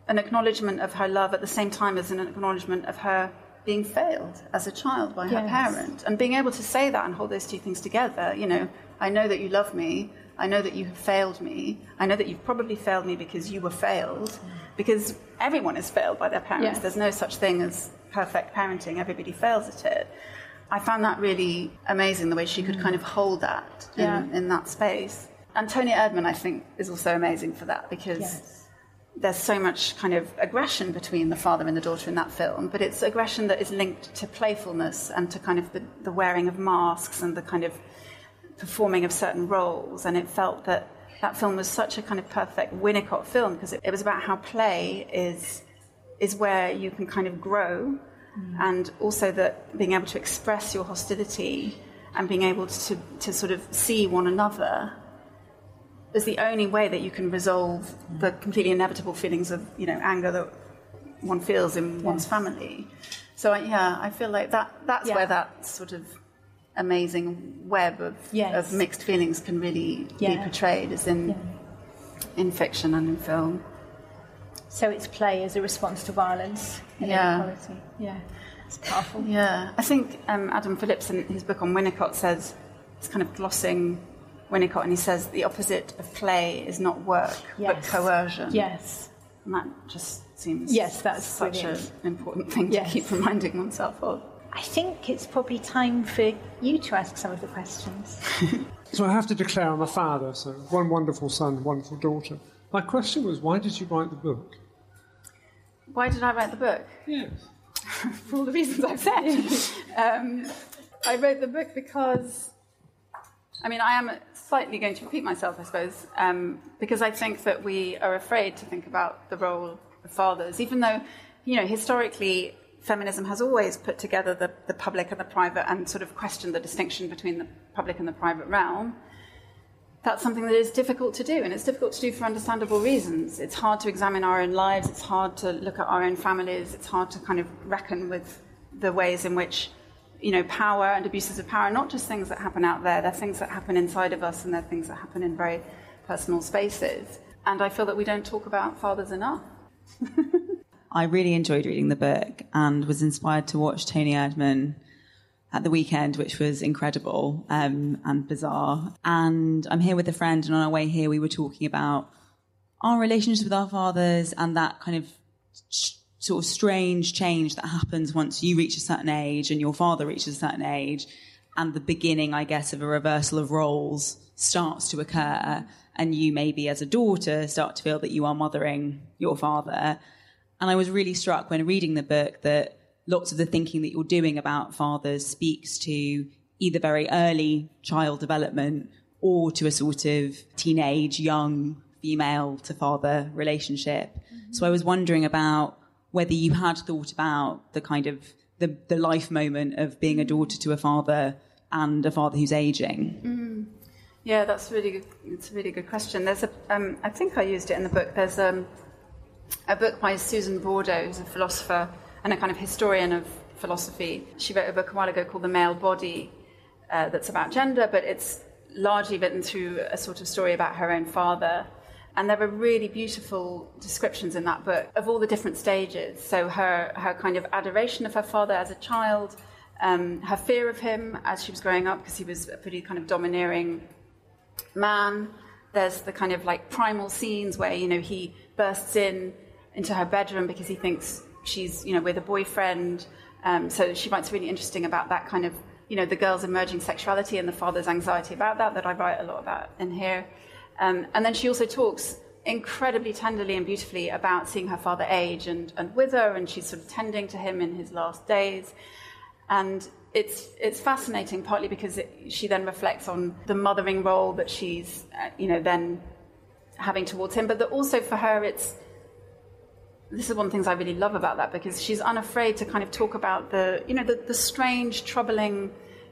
[SPEAKER 3] an acknowledgement of her love at the same time as an acknowledgement of her being failed as a child by her parent. And being able to say that and hold those two things together you know i know that you love me i know that you have failed me i know that you've probably failed me because you were failed because everyone is failed by their parents
[SPEAKER 4] Yes.
[SPEAKER 3] there's no such thing as perfect parenting everybody fails at it i found that really amazing the way she could kind of hold that in,
[SPEAKER 4] Yeah.
[SPEAKER 3] in that space Antonia Erdmann, I think, is also amazing for that because
[SPEAKER 4] Yes.
[SPEAKER 3] there's so much kind of aggression between the father and the daughter in that film, but it's aggression that is linked to playfulness and to kind of the, the wearing of masks and the kind of performing of certain roles. And it felt that that film was such a kind of perfect Winnicott film because it, it was about how play is is where you can kind of grow, mm. and also that being able to express your hostility and being able to to sort of see one another is the only way that you can resolve the completely inevitable feelings of you know anger that one feels in one's family. So I- yeah, I feel like that that's
[SPEAKER 4] Yeah.
[SPEAKER 3] where that sort of amazing web of,
[SPEAKER 4] Yes.
[SPEAKER 3] of mixed feelings can really be portrayed, is in
[SPEAKER 4] Yeah.
[SPEAKER 3] in fiction and in film.
[SPEAKER 4] So it's play as a response to violence and
[SPEAKER 3] Yeah.
[SPEAKER 4] inequality. Yeah, it's powerful.
[SPEAKER 3] Yeah, I think um, Adam Phillips in his book on Winnicott says it's kind of glossing Winnicott, and he says the opposite of play is not work but coercion.
[SPEAKER 4] Yes.
[SPEAKER 3] and that just seems
[SPEAKER 4] Yes, that's
[SPEAKER 3] such
[SPEAKER 4] brilliant.
[SPEAKER 3] an important thing
[SPEAKER 4] Yes.
[SPEAKER 3] to keep reminding oneself of.
[SPEAKER 4] I think it's probably time for you to ask some of the questions. <laughs>
[SPEAKER 5] So I have to declare I'm a father, so one wonderful son, wonderful daughter. My question was, why did you write the book?
[SPEAKER 3] Why did I write the book?
[SPEAKER 5] Yes. <laughs>
[SPEAKER 3] for all the reasons I've said. <laughs> um, I wrote the book because, I mean, I am slightly going to repeat myself, I suppose, um, because I think that we are afraid to think about the role of fathers, even though, you know, historically, feminism has always put together the, the public and the private and sort of questioned the distinction between the public and the private realm that's something that is difficult to do, and it's difficult to do for understandable reasons. It's hard to examine our own lives, it's hard to look at our own families, it's hard to kind of reckon with the ways in which, you know, power and abuses of power are not just things that happen out there, they're things that happen inside of us, and they're things that happen in very personal spaces. And I feel that we don't talk about fathers enough. <laughs>
[SPEAKER 6] I really enjoyed reading the book and was inspired to watch Toni Erdmann at the weekend, which was incredible um, and bizarre. And I'm here with a friend, and on our way here, we were talking about our relationships with our fathers and that kind of sh- sort of strange change that happens once you reach a certain age and your father reaches a certain age, and the beginning, I guess, of a reversal of roles starts to occur, and you maybe as a daughter start to feel that you are mothering your father. And I was really struck when reading the book that lots of the thinking that you're doing about fathers speaks to either very early child development or to a sort of teenage, young female to father relationship. So I was wondering about whether you had thought about the kind of the, the life moment of being a daughter to a father and a father who's aging.
[SPEAKER 3] Yeah, that's really good. It's a really good question. There's a, um, I think I used it in the book. There's um, a book by Susan Bordo, who's a philosopher and a kind of historian of philosophy. She wrote a book a while ago called The Male Body, uh, that's about gender, but it's largely written through a sort of story about her own father. And there are really beautiful descriptions in that book of all the different stages. So her her kind of adoration of her father as a child, um, her fear of him as she was growing up because he was a pretty kind of domineering man. There's the kind of like primal scenes where you know he bursts in into her bedroom because he thinks she's you know with a boyfriend. Um, so she writes really interesting about that kind of you know the girl's emerging sexuality and the father's anxiety about that. That I write a lot about in here. Um, and then she also talks incredibly tenderly and beautifully about seeing her father age and, and wither, and she's sort of tending to him in his last days. And it's it's fascinating, partly because it, she then reflects on the mothering role that she's, uh, you know, then having towards him, but that also for her, it's this is one of the things I really love about that because she's unafraid to kind of talk about the, you know, the, the strange, troubling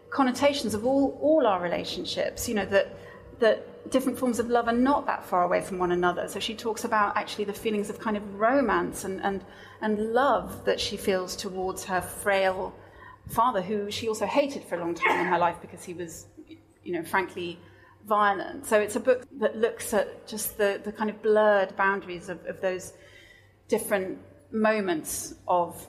[SPEAKER 3] connotations of all all our relationships. You know that that different forms of love are not that far away from one another. So she talks about actually the feelings of kind of romance and and and love that she feels towards her frail father, who she also hated for a long time in her life because he was, you know, frankly violent. So it's a book that looks at just the, the kind of blurred boundaries of, of those different moments of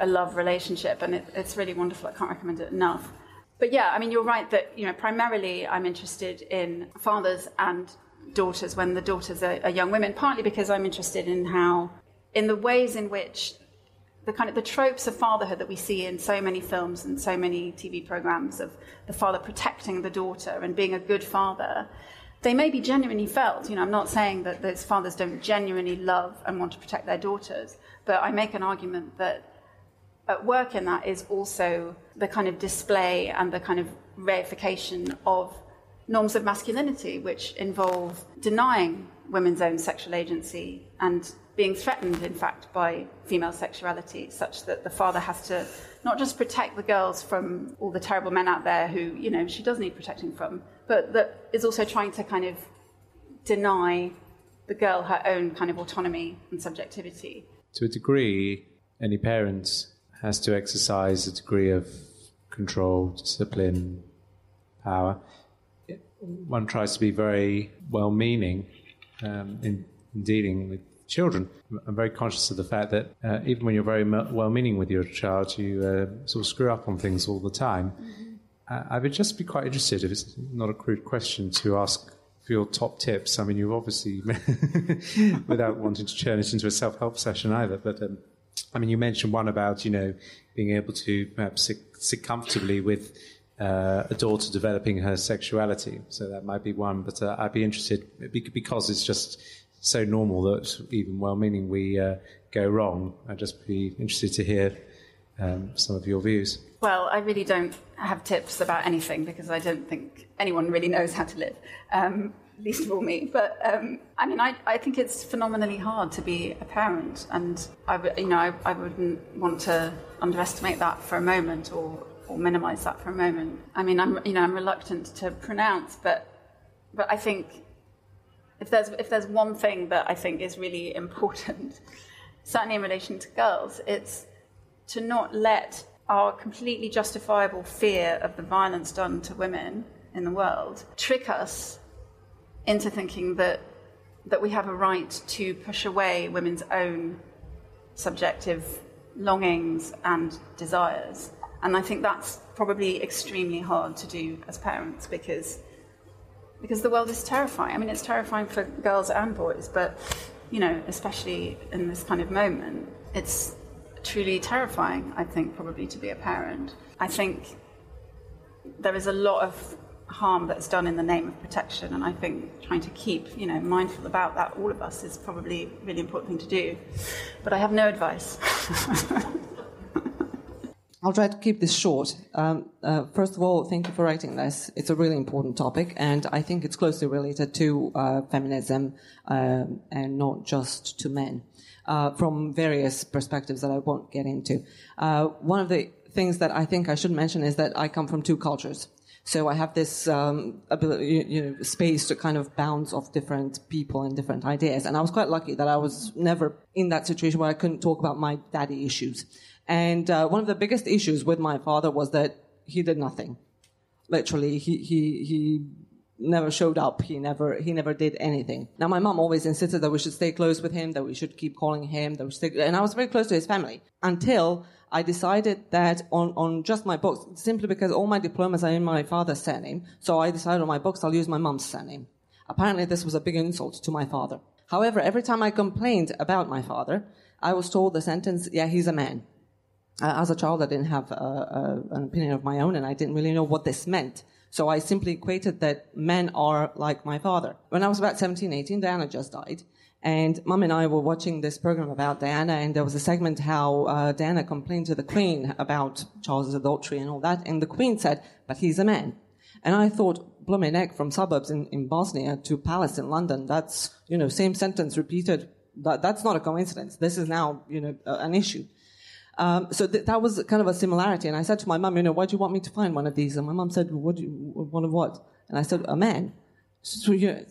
[SPEAKER 3] a love relationship, and it, it's really wonderful. I can't recommend it enough. But yeah, I mean, you're right that you know primarily I'm interested in fathers and daughters when the daughters are, are young women, partly because I'm interested in how, in the ways in which the kind of the tropes of fatherhood that we see in so many films and so many TV programs of the father protecting the daughter and being a good father, they may be genuinely felt. You know, I'm not saying that those fathers don't genuinely love and want to protect their daughters, but I make an argument that at work in that is also the kind of display and the kind of reification of norms of masculinity, which involve denying women's own sexual agency and being threatened, in fact, by female sexuality, such that the father has to not just protect the girls from all the terrible men out there who, you know, she does need protecting from, but that is also trying to kind of deny the girl her own kind of autonomy and subjectivity.
[SPEAKER 7] To a degree, any parent has to exercise a degree of control, discipline, power. One tries to be very well meaning um, in, in, dealing with children. I'm very conscious of the fact that uh, even when you're very well meaning with your child, you uh, sort of screw up on things all the time. Mm-hmm. Uh, I would just be quite interested, if it's not a crude question, to ask for your top tips. I mean, you've obviously, <laughs> without wanting to turn it into a self help session either, but um, I mean, you mentioned one about, you know, being able to perhaps sit, sit comfortably with uh, a daughter developing her sexuality. So that might be one, but uh, I'd be interested because it's just so normal that even well-meaning we uh, go wrong. I'd just be interested to hear um, some of your views.
[SPEAKER 3] Well, I really don't have tips about anything because I don't think anyone really knows how to live. Um, least of all me. But um, I mean, I, I think it's phenomenally hard to be a parent, and I w- you know I, I wouldn't want to underestimate that for a moment or or minimise that for a moment. I mean, I'm you know I'm reluctant to pronounce, but but I think if there's if there's one thing that I think is really important, <laughs> certainly in relation to girls, it's to not let our completely justifiable fear of the violence done to women in the world trick us into thinking that that we have a right to push away women's own subjective longings and desires. And I think that's probably extremely hard to do as parents because because the world is terrifying. I mean, it's terrifying for girls and boys, but you know, especially in this kind of moment, it's truly terrifying. I think probably to be a parent. I think there is a lot of harm that's done in the name of protection. And I think trying to keep, you know, mindful about that, all of us, is probably a really important thing to do. But I have no advice. <laughs>
[SPEAKER 8] I'll try to keep this short. Um, uh, first of all, thank you for writing this. It's a really important topic, and I think it's closely related to uh, feminism uh, and not just to men, uh, from various perspectives that I won't get into. Uh, one of the things that I think I should mention is that I come from two cultures. So I have this um, ability, you know, space to kind of bounce off different people and different ideas. And I was quite lucky that I was never in that situation where I couldn't talk about my daddy issues. And uh, one of the biggest issues with my father was that he did nothing. Literally, he he he never showed up. He never he never did anything. Now my mom always insisted that we should stay close with him, that we should keep calling him, that we stay, and I was very close to his family until I decided that on, on just my books, simply because all my diplomas are in my father's surname, so I decided on my books I'll use my mom's surname. Apparently this was a big insult to my father. However, every time I complained about my father, I was told the sentence, yeah, he's a man. Uh, as a child, I didn't have uh, uh, an opinion of my own and I didn't really know what this meant. So I simply equated that men are like my father. When I was about 17, 18, Diana just died. And mum and I were watching this program about Diana, and there was a segment how uh, Diana complained to the Queen about Charles's adultery and all that, and the Queen said, "But he's a man." And I thought, blooming from suburbs in, in Bosnia to palace in London, that's you know same sentence repeated. That, that's not a coincidence. This is now you know an issue. Um, so th- that was kind of a similarity. And I said to my mum, you know, why do you want me to find one of these? And my mum said, what you, one of what? And I said, a man. So, you know,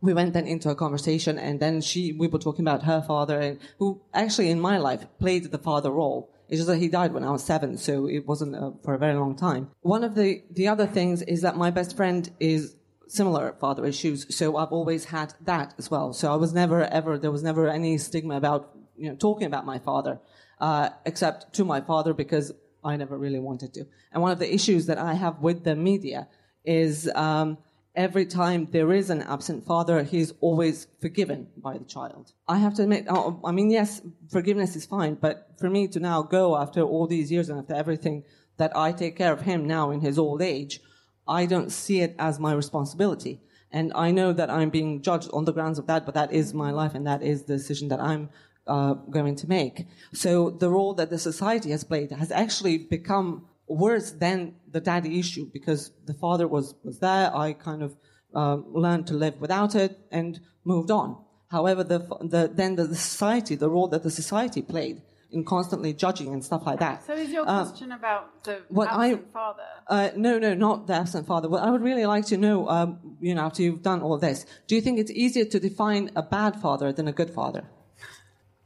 [SPEAKER 8] we went then into a conversation and then she, we were talking about her father and who actually in my life played the father role. It's just that he died when I was seven, so it wasn't uh, for a very long time. One of the, the other things is that my best friend is similar father issues, so I've always had that as well. So I was never ever, there was never any stigma about, you know, talking about my father, uh, except to my father because I never really wanted to. And one of the issues that I have with the media is, um, every time there is an absent father, he's always forgiven by the child. I have to admit, oh, I mean, yes, forgiveness is fine, but for me to now go after all these years and after everything that I take care of him now in his old age, I don't see it as my responsibility. And I know that I'm being judged on the grounds of that, but that is my life and that is the decision that I'm uh, going to make. So the role that the society has played has actually become worse than the daddy issue because the father was, was there. I kind of uh, learned to live without it and moved on. However, the, the, then the society, the role that the society played in constantly judging and stuff like that.
[SPEAKER 3] So is your
[SPEAKER 8] Uh,
[SPEAKER 3] question about the
[SPEAKER 8] what I-
[SPEAKER 3] absent father?
[SPEAKER 8] Uh, no, no, not the absent father. What I would really like to know, um, you know, after you've done all this, do you think it's easier to define a bad father than a good father?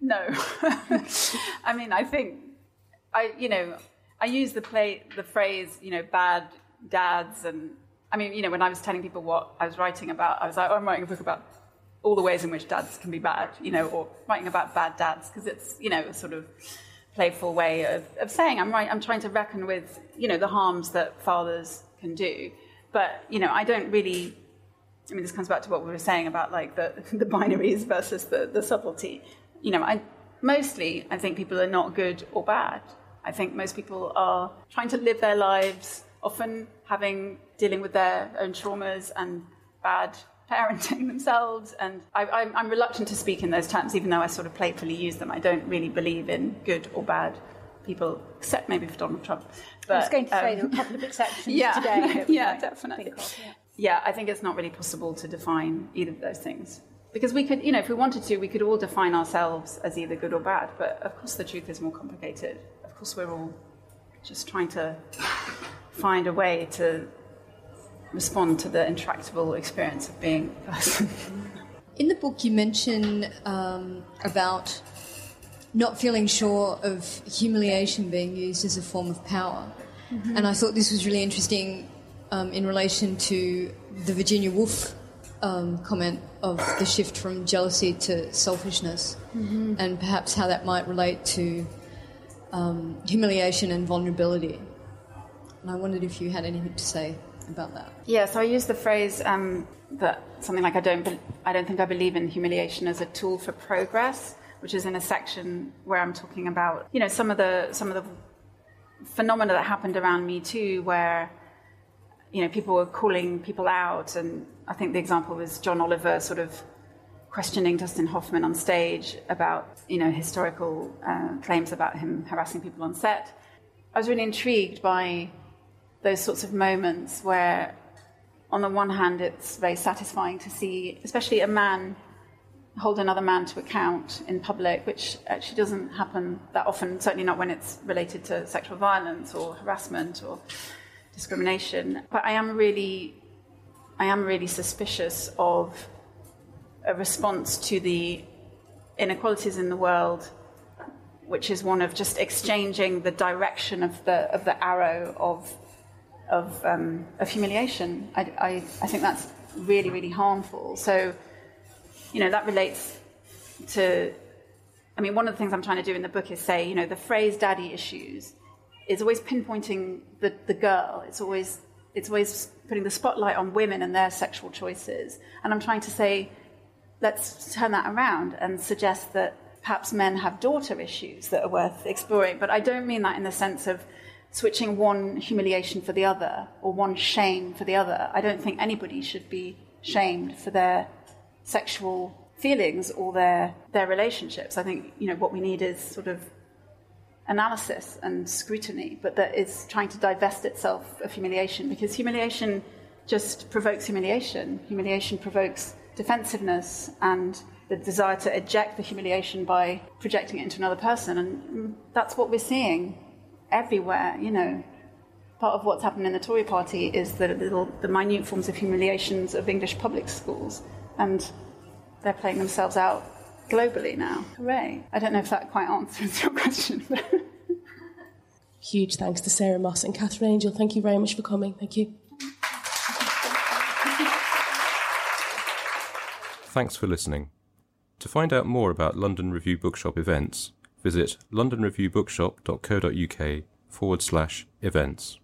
[SPEAKER 3] No. <laughs> I mean, I think I, you know, I use the play, the phrase, you know, bad dads, and I mean, you know, when I was telling people what I was writing about, I was like, oh, I'm writing a book about all the ways in which dads can be bad, you know, or writing about bad dads because it's, you know, a sort of playful way of, of saying I'm right. I'm trying to reckon with, you know, the harms that fathers can do, but you know, I don't really I mean, this comes back to what we were saying about like the, <laughs> the binaries versus the, the subtlety. You know, I, mostly I think people are not good or bad. I think most people are trying to live their lives, often having dealing with their own traumas and bad parenting <laughs> themselves. And I, I'm, I'm reluctant to speak in those terms, even though I sort of playfully use them. I don't really believe in good or bad people, except maybe for Donald Trump. But,
[SPEAKER 4] I was going to say
[SPEAKER 3] um,
[SPEAKER 4] there a couple of exceptions <laughs>
[SPEAKER 3] yeah,
[SPEAKER 4] today. <laughs>
[SPEAKER 3] yeah, definitely.
[SPEAKER 4] of, yeah.
[SPEAKER 3] Yeah, I think it's not really possible to define either of those things. Because we could, you know, if we wanted to, we could all define ourselves as either good or bad. But of course, the truth is more complicated. Of course, we're all just trying to find a way to respond to the intractable experience of being a person.
[SPEAKER 9] In the book, you mention um, about not feeling sure of humiliation being used as a form of power.
[SPEAKER 4] Mm-hmm.
[SPEAKER 9] And I thought this was really interesting um, in relation to the Virginia Woolf um, comment of the shift from jealousy to selfishness,
[SPEAKER 4] Mhm.
[SPEAKER 9] and perhaps how that might relate to um, humiliation and vulnerability. And I wondered if you had anything to say about that.
[SPEAKER 3] Yeah, so I use the phrase um, that something like I don't, be- I don't think I believe in humiliation as a tool for progress, which is in a section where I'm talking about, you know, some of the some of the phenomena that happened around Me Too, where you know people were calling people out, and I think the example was John Oliver sort of questioning Dustin Hoffman on stage about you know historical uh, claims about him harassing people on set. I was really intrigued by those sorts of moments where, on the one hand, it's very satisfying to see, especially a man hold another man to account in public, which actually doesn't happen that often, certainly not when it's related to sexual violence or harassment or discrimination. But I am really, I am really suspicious of a response to the inequalities in the world, which is one of just exchanging the direction of the of the arrow of of, um, of humiliation. I, I, I think that's really, really harmful. So, you know, that relates to, I mean, one of the things I'm trying to do in the book is say, you know, the phrase daddy issues is always pinpointing the, the girl. It's always, it's always putting the spotlight on women and their sexual choices. And I'm trying to say, let's turn that around and suggest that perhaps men have daughter issues that are worth exploring. But I don't mean that in the sense of switching one humiliation for the other or one shame for the other. I don't think anybody should be shamed for their sexual feelings or their their relationships. I think you know what we need is sort of analysis and scrutiny, but that is trying to divest itself of humiliation because humiliation just provokes humiliation. Humiliation provokes defensiveness and the desire to eject the humiliation by projecting it into another person, and that's what we're seeing everywhere, you know. Part of what's happened in the Tory party is the little, the minute forms of humiliations of English public schools, and they're playing themselves out globally now. Hooray! I don't know if that quite answers your question. <laughs>
[SPEAKER 10] Huge thanks to Sarah Moss and Katherine Angel. Thank you very much for coming. Thank you.
[SPEAKER 2] Thanks for listening. To find out more about London Review Bookshop events, visit londonreviewbookshop.co.uk forward slash events.